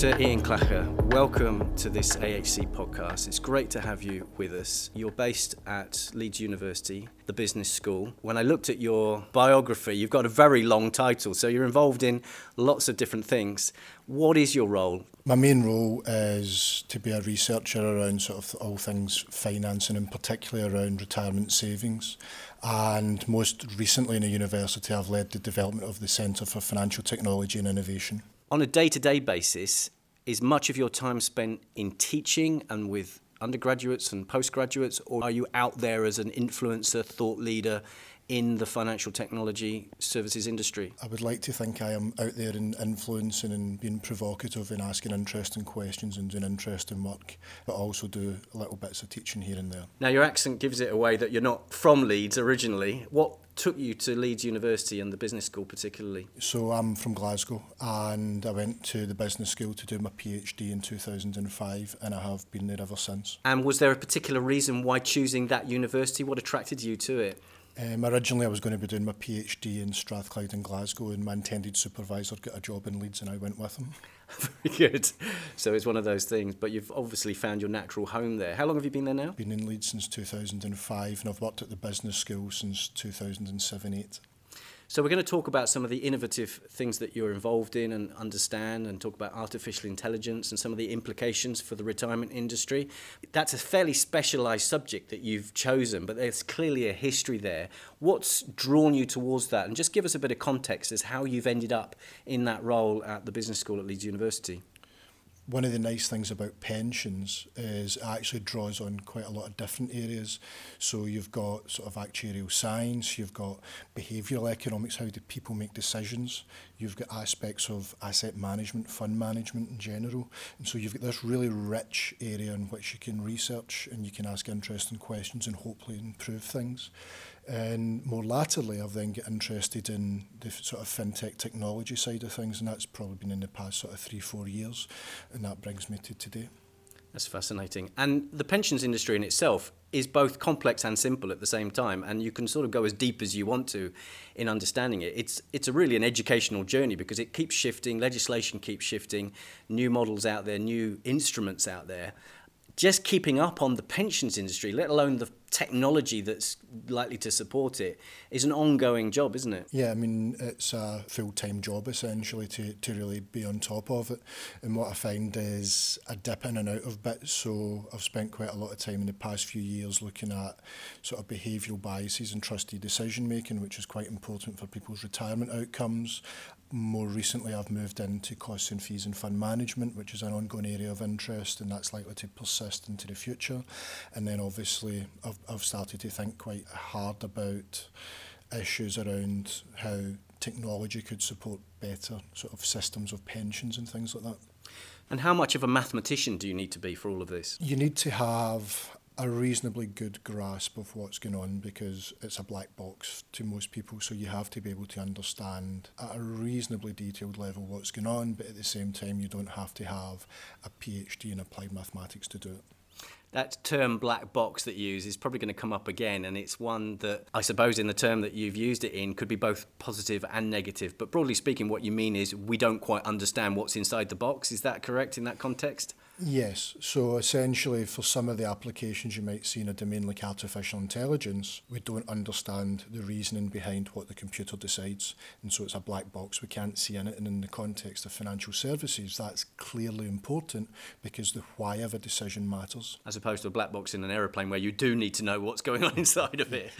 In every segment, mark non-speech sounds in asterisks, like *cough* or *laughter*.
Dr. Iain Clacher, welcome to this AHC podcast. It's great to have you with us. You're based at Leeds University, the business school. When I looked at your biography, you've got a very long title, so you're involved in lots of different things. What is your role? My main role is to be a researcher around sort of all things finance and in particular around retirement savings. And most recently in a university, I've led the development of the Centre for Financial Technology and Innovation on a day to day basis, is much of your time spent in teaching and with undergraduates and postgraduates, or are you out there as an influencer, thought leader in the financial technology services industry? I would like to think I am out there and influencing and being provocative and asking interesting questions and doing interesting work, but also do little bits of teaching here and there. Now, your accent gives it away that you're not from Leeds originally. What took you to Leeds University and the business school particularly? So I'm from Glasgow and I went to the business school to do my PhD in 2005 and I have been there ever since. And was there a particular reason why choosing that university? What attracted you to it? Um, originally, I was going to be doing my PhD in Strathclyde in Glasgow, and my intended supervisor got a job in Leeds, and I went with him. Very *laughs* good. So it's one of those things, but you've obviously found your natural home there. How long have you been there now? Been in Leeds since 2005, and I've worked at the business school since 2007 8. So, we're going to talk about some of the innovative things that you're involved in and understand, and talk about artificial intelligence and some of the implications for the retirement industry. That's a fairly specialised subject that you've chosen, but there's clearly a history there. What's drawn you towards that? And just give us a bit of context as how you've ended up in that role at the business school at Leeds University one of the nice things about pensions is it actually draws on quite a lot of different areas. So you've got sort of actuarial science, you've got behavioural economics, how do people make decisions, you've got aspects of asset management, fund management in general. And so you've got this really rich area in which you can research and you can ask interesting questions and hopefully improve things. And more latterly, I've then got interested in the sort of fintech technology side of things, and that's probably been in the past sort of three, four years, and that brings me to today. That's fascinating. And the pensions industry in itself is both complex and simple at the same time, and you can sort of go as deep as you want to in understanding it. It's it's a really an educational journey because it keeps shifting, legislation keeps shifting, new models out there, new instruments out there. Just keeping up on the pensions industry, let alone the technology that's likely to support it is an ongoing job, isn't it? Yeah, I mean, it's a full time job essentially to, to really be on top of it. And what I find is a dip in and out of bits. So I've spent quite a lot of time in the past few years looking at sort of behavioural biases and trustee decision making, which is quite important for people's retirement outcomes more recently I've moved into costs and fees and fund management, which is an ongoing area of interest and that's likely to persist into the future. And then obviously I've, I've started to think quite hard about issues around how technology could support better sort of systems of pensions and things like that. And how much of a mathematician do you need to be for all of this? You need to have a reasonably good grasp of what's going on because it's a black box to most people. So you have to be able to understand at a reasonably detailed level what's going on, but at the same time, you don't have to have a PhD in applied mathematics to do it. That term black box that you use is probably going to come up again and it's one that i suppose in the term that you've used it in could be both positive and negative. But broadly speaking what you mean is we don't quite understand what's inside the box. Is that correct in that context Yes. So essentially, for some of the applications you might see in a domain like artificial intelligence, we don't understand the reasoning behind what the computer decides. And so it's a black box. We can't see in it. And in the context of financial services, that's clearly important because the why of a decision matters. As opposed to a black box in an aeroplane where you do need to know what's going on *laughs* inside of it.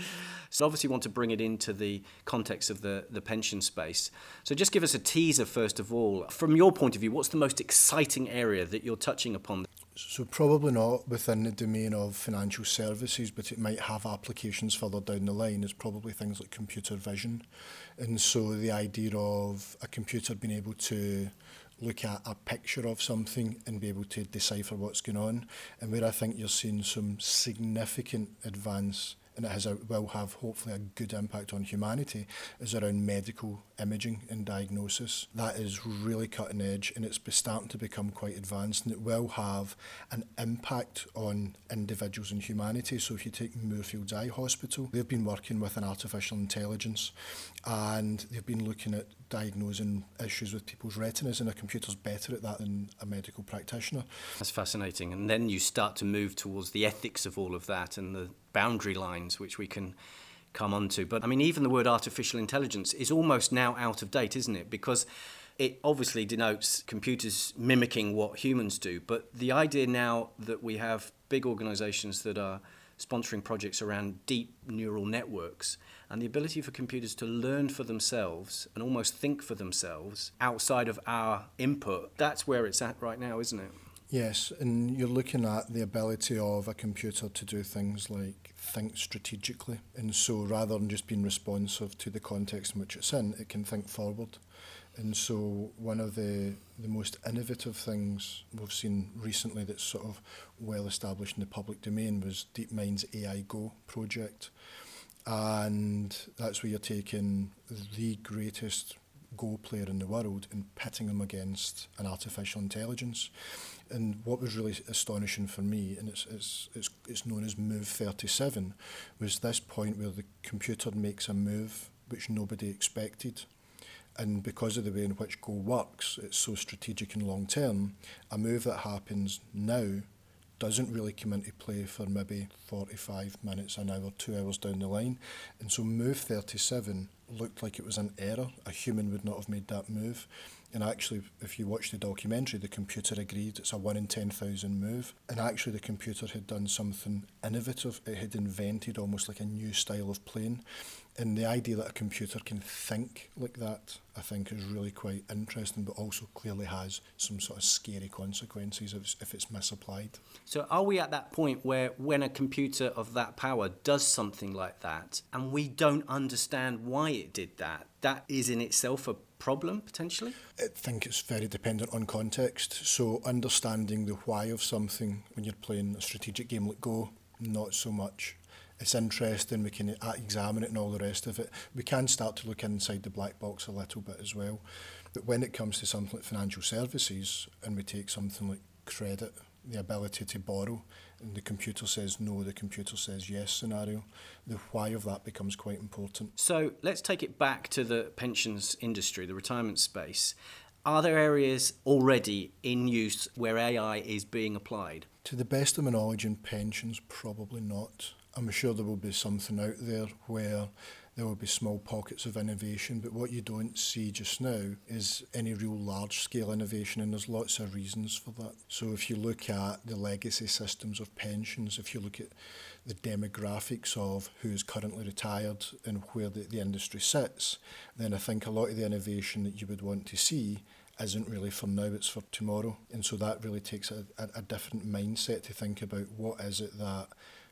So obviously, want to bring it into the context of the, the pension space. So just give us a teaser, first of all. From your point of view, what's the most exciting area that you're touching touching upon? So probably not within the domain of financial services, but it might have applications further down the line. Is probably things like computer vision, and so the idea of a computer being able to look at a picture of something and be able to decipher what's going on, and where I think you're seeing some significant advance and it has a, will have hopefully a good impact on humanity is around medical imaging and diagnosis. That is really cutting edge and it's starting to become quite advanced and it will have an impact on individuals and humanity. So if you take Moorfields Eye Hospital, they've been working with an artificial intelligence and they've been looking at diagnosing issues with people's retinas and a computer's better at that than a medical practitioner. That's fascinating. And then you start to move towards the ethics of all of that and the boundary lines which we can come on to. But I mean, even the word artificial intelligence is almost now out of date, isn't it? Because it obviously denotes computers mimicking what humans do. But the idea now that we have big organizations that are sponsoring projects around deep neural networks and the ability for computers to learn for themselves and almost think for themselves outside of our input, that's where it's at right now, isn't it? Yes, and you're looking at the ability of a computer to do things like think strategically. And so rather than just being responsive to the context in which it's in, it can think forward. And so one of the, the most innovative things we've seen recently that's sort of well established in the public domain was DeepMind's AI Go project. And that's where you're taking the greatest Go player in the world and pitting them against an artificial intelligence. And what was really astonishing for me, and it's, it's, it's, it's known as Move 37, was this point where the computer makes a move which nobody expected. And because of the way in which Go works, it's so strategic and long term, a move that happens now doesn't really come into play for maybe 45 minutes, an hour, two hours down the line. And so Move 37 looked like it was an error. A human would not have made that move. And actually, if you watch the documentary, the computer agreed it's a 1 in 10,000 move. And actually, the computer had done something innovative. It had invented almost like a new style of playing. And the idea that a computer can think like that, I think, is really quite interesting, but also clearly has some sort of scary consequences if it's, if it's misapplied. So, are we at that point where when a computer of that power does something like that and we don't understand why it did that, that is in itself a problem potentially? I think it's very dependent on context. So understanding the why of something when you're playing a strategic game like Go, not so much. It's interesting, we can examine it and all the rest of it. We can start to look inside the black box a little bit as well. But when it comes to something like financial services and we take something like credit, the ability to borrow, the computer says no, the computer says yes scenario, the why of that becomes quite important. So let's take it back to the pensions industry, the retirement space. Are there areas already in use where AI is being applied? To the best of my knowledge in pensions, probably not. I'm sure there will be something out there where there will be small pockets of innovation, but what you don't see just now is any real large scale innovation, and there's lots of reasons for that. So, if you look at the legacy systems of pensions, if you look at the demographics of who's currently retired and where the, the industry sits, then I think a lot of the innovation that you would want to see isn't really for now, it's for tomorrow. And so that really takes a, a, a different mindset to think about what is it that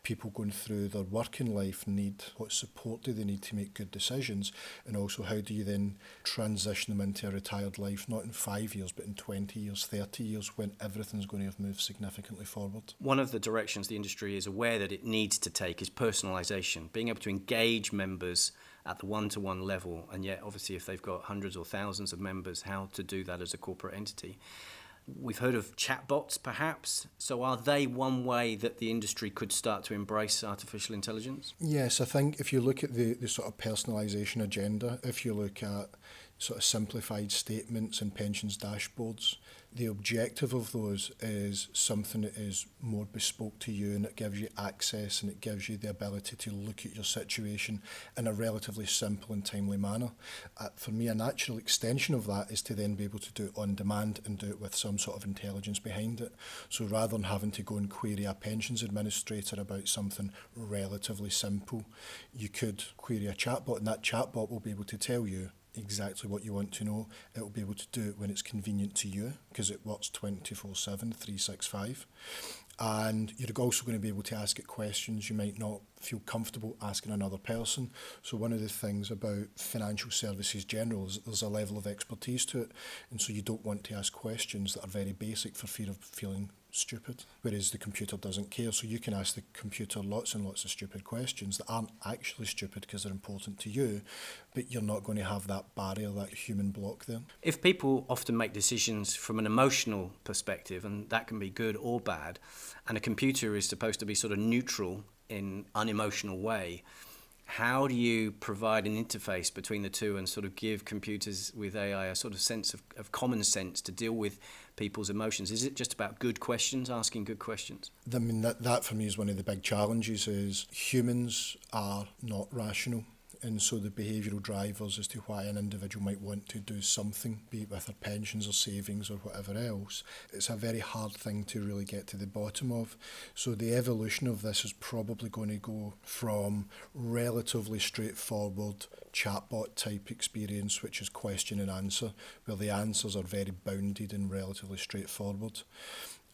people going through their working life need? What support do they need to make good decisions? And also, how do you then transition them into a retired life, not in five years, but in 20 years, 30 years, when everything's going to have moved significantly forward? One of the directions the industry is aware that it needs to take is personalisation, being able to engage members at the one to one level. And yet, obviously, if they've got hundreds or thousands of members, how to do that as a corporate entity. We've heard of chatbots, perhaps. So, are they one way that the industry could start to embrace artificial intelligence? Yes, I think if you look at the, the sort of personalisation agenda, if you look at sort of simplified statements and pensions dashboards. The objective of those is something that is more bespoke to you and it gives you access and it gives you the ability to look at your situation in a relatively simple and timely manner. Uh, for me, a natural extension of that is to then be able to do it on demand and do it with some sort of intelligence behind it. So rather than having to go and query a pensions administrator about something relatively simple, you could query a chatbot and that chatbot will be able to tell you exactly what you want to know. It will be able to do it when it's convenient to you because it works 24 7, 365. And you're also going to be able to ask it questions you might not feel comfortable asking another person. So, one of the things about financial services general is there's a level of expertise to it. And so, you don't want to ask questions that are very basic for fear of feeling stupid, whereas the computer doesn't care. So you can ask the computer lots and lots of stupid questions that aren't actually stupid because they're important to you, but you're not going to have that barrier, that human block there. If people often make decisions from an emotional perspective, and that can be good or bad, and a computer is supposed to be sort of neutral in unemotional way, how do you provide an interface between the two and sort of give computers with AI a sort of sense of, of common sense to deal with people's emotions? Is it just about good questions, asking good questions? I mean, that, that for me is one of the big challenges is humans are not rational and so the behavioural drivers as to why an individual might want to do something, be it with their pensions or savings or whatever else, it's a very hard thing to really get to the bottom of. So the evolution of this is probably going to go from relatively straightforward chatbot type experience, which is question and answer, where the answers are very bounded and relatively straightforward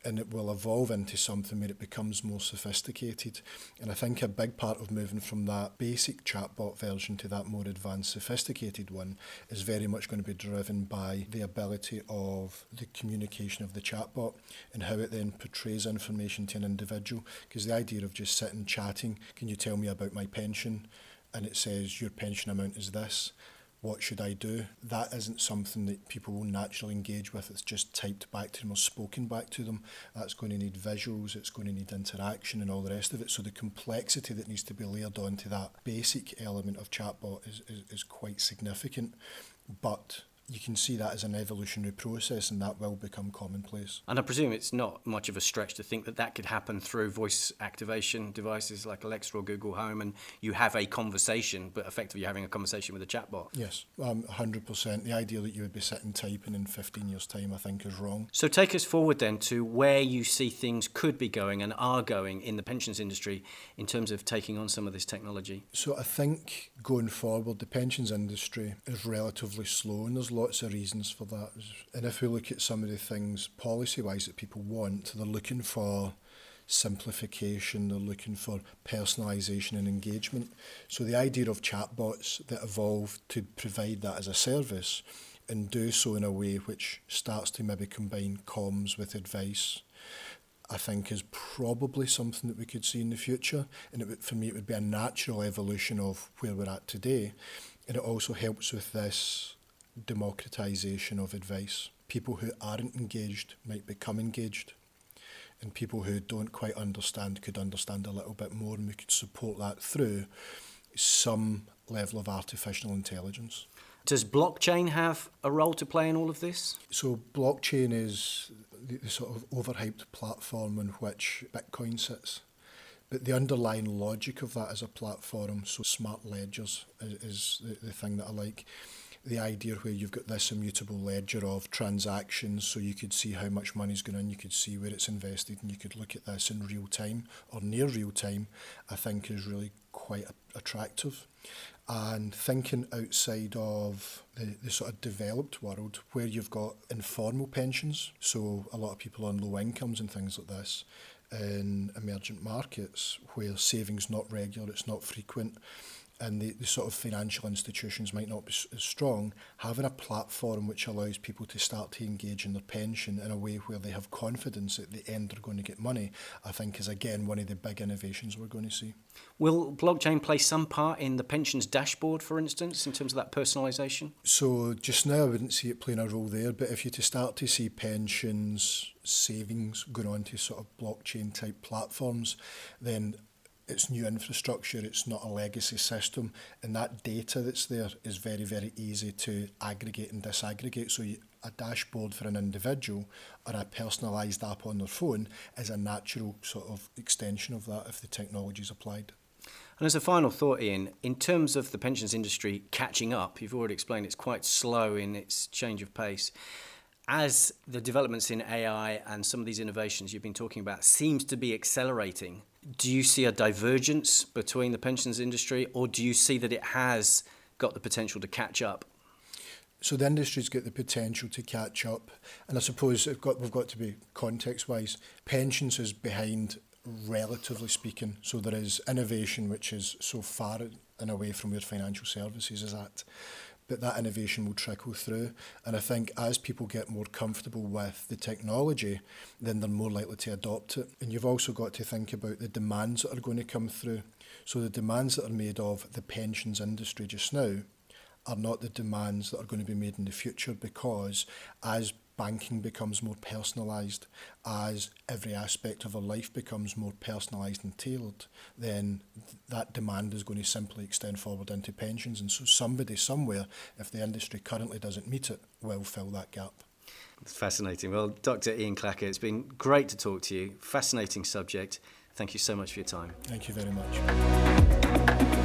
and it will evolve into something where it becomes more sophisticated. And I think a big part of moving from that basic chatbot version to that more advanced, sophisticated one is very much going to be driven by the ability of the communication of the chatbot and how it then portrays information to an individual. Because the idea of just sitting chatting, can you tell me about my pension? And it says your pension amount is this what should I do? That isn't something that people will naturally engage with. It's just typed back to them or spoken back to them. That's going to need visuals, it's going to need interaction and all the rest of it. So the complexity that needs to be layered onto that basic element of chatbot is, is, is quite significant. But you can see that as an evolutionary process and that will become commonplace. And I presume it's not much of a stretch to think that that could happen through voice activation devices like Alexa or Google Home and you have a conversation, but effectively you're having a conversation with a chatbot. Yes, um, 100%. The idea that you would be sitting typing in 15 years' time, I think, is wrong. So take us forward then to where you see things could be going and are going in the pensions industry in terms of taking on some of this technology. So I think going forward, the pensions industry is relatively slow and there's lots of reasons for that. And if we look at some of the things policy wise that people want, they're looking for simplification, they're looking for personalisation and engagement. So the idea of chatbots that evolve to provide that as a service and do so in a way which starts to maybe combine comms with advice, I think is probably something that we could see in the future. And it would, for me, it would be a natural evolution of where we're at today. And it also helps with this democratisation of advice. People who aren't engaged might become engaged, and people who don't quite understand could understand a little bit more, and we could support that through some level of artificial intelligence. Does blockchain have a role to play in all of this? So, blockchain is the, the sort of overhyped platform on which Bitcoin sits. But the underlying logic of that as a platform, so smart ledgers is, is the, the thing that I like the idea where you've got this immutable ledger of transactions so you could see how much money's going in, you could see where it's invested and you could look at this in real time or near real time, I think is really quite attractive. And thinking outside of the, the sort of developed world where you've got informal pensions, so a lot of people on low incomes and things like this, in emergent markets where savings not regular, it's not frequent, and the, the sort of financial institutions might not be as strong, having a platform which allows people to start to engage in their pension in a way where they have confidence at the end they're going to get money, I think is again one of the big innovations we're going to see. Will blockchain play some part in the pensions dashboard, for instance, in terms of that personalisation? So just now I wouldn't see it playing a role there, but if you to start to see pensions, savings going on to sort of blockchain type platforms, then it's new infrastructure, it's not a legacy system, and that data that's there is very, very easy to aggregate and disaggregate. So you, a dashboard for an individual or a personalised app on their phone is a natural sort of extension of that if the technology is applied. And as a final thought, Iain, in terms of the pensions industry catching up, you've already explained it's quite slow in its change of pace. As the developments in AI and some of these innovations you've been talking about seems to be accelerating, do you see a divergence between the pensions industry, or do you see that it has got the potential to catch up? So the industry's got the potential to catch up, and I suppose we've got, we've got to be context-wise. Pensions is behind, relatively speaking. So there is innovation which is so far and away from where financial services is at. But that innovation will trickle through. And I think as people get more comfortable with the technology, then they're more likely to adopt it. And you've also got to think about the demands that are going to come through. So the demands that are made of the pensions industry just now are not the demands that are going to be made in the future because as banking becomes more personalised, as every aspect of our life becomes more personalised and tailored, then th- that demand is going to simply extend forward into pensions. And so somebody somewhere, if the industry currently doesn't meet it, will fill that gap. Fascinating. Well, Dr. Iain Clacher, it's been great to talk to you. Fascinating subject. Thank you so much for your time. Thank you very much.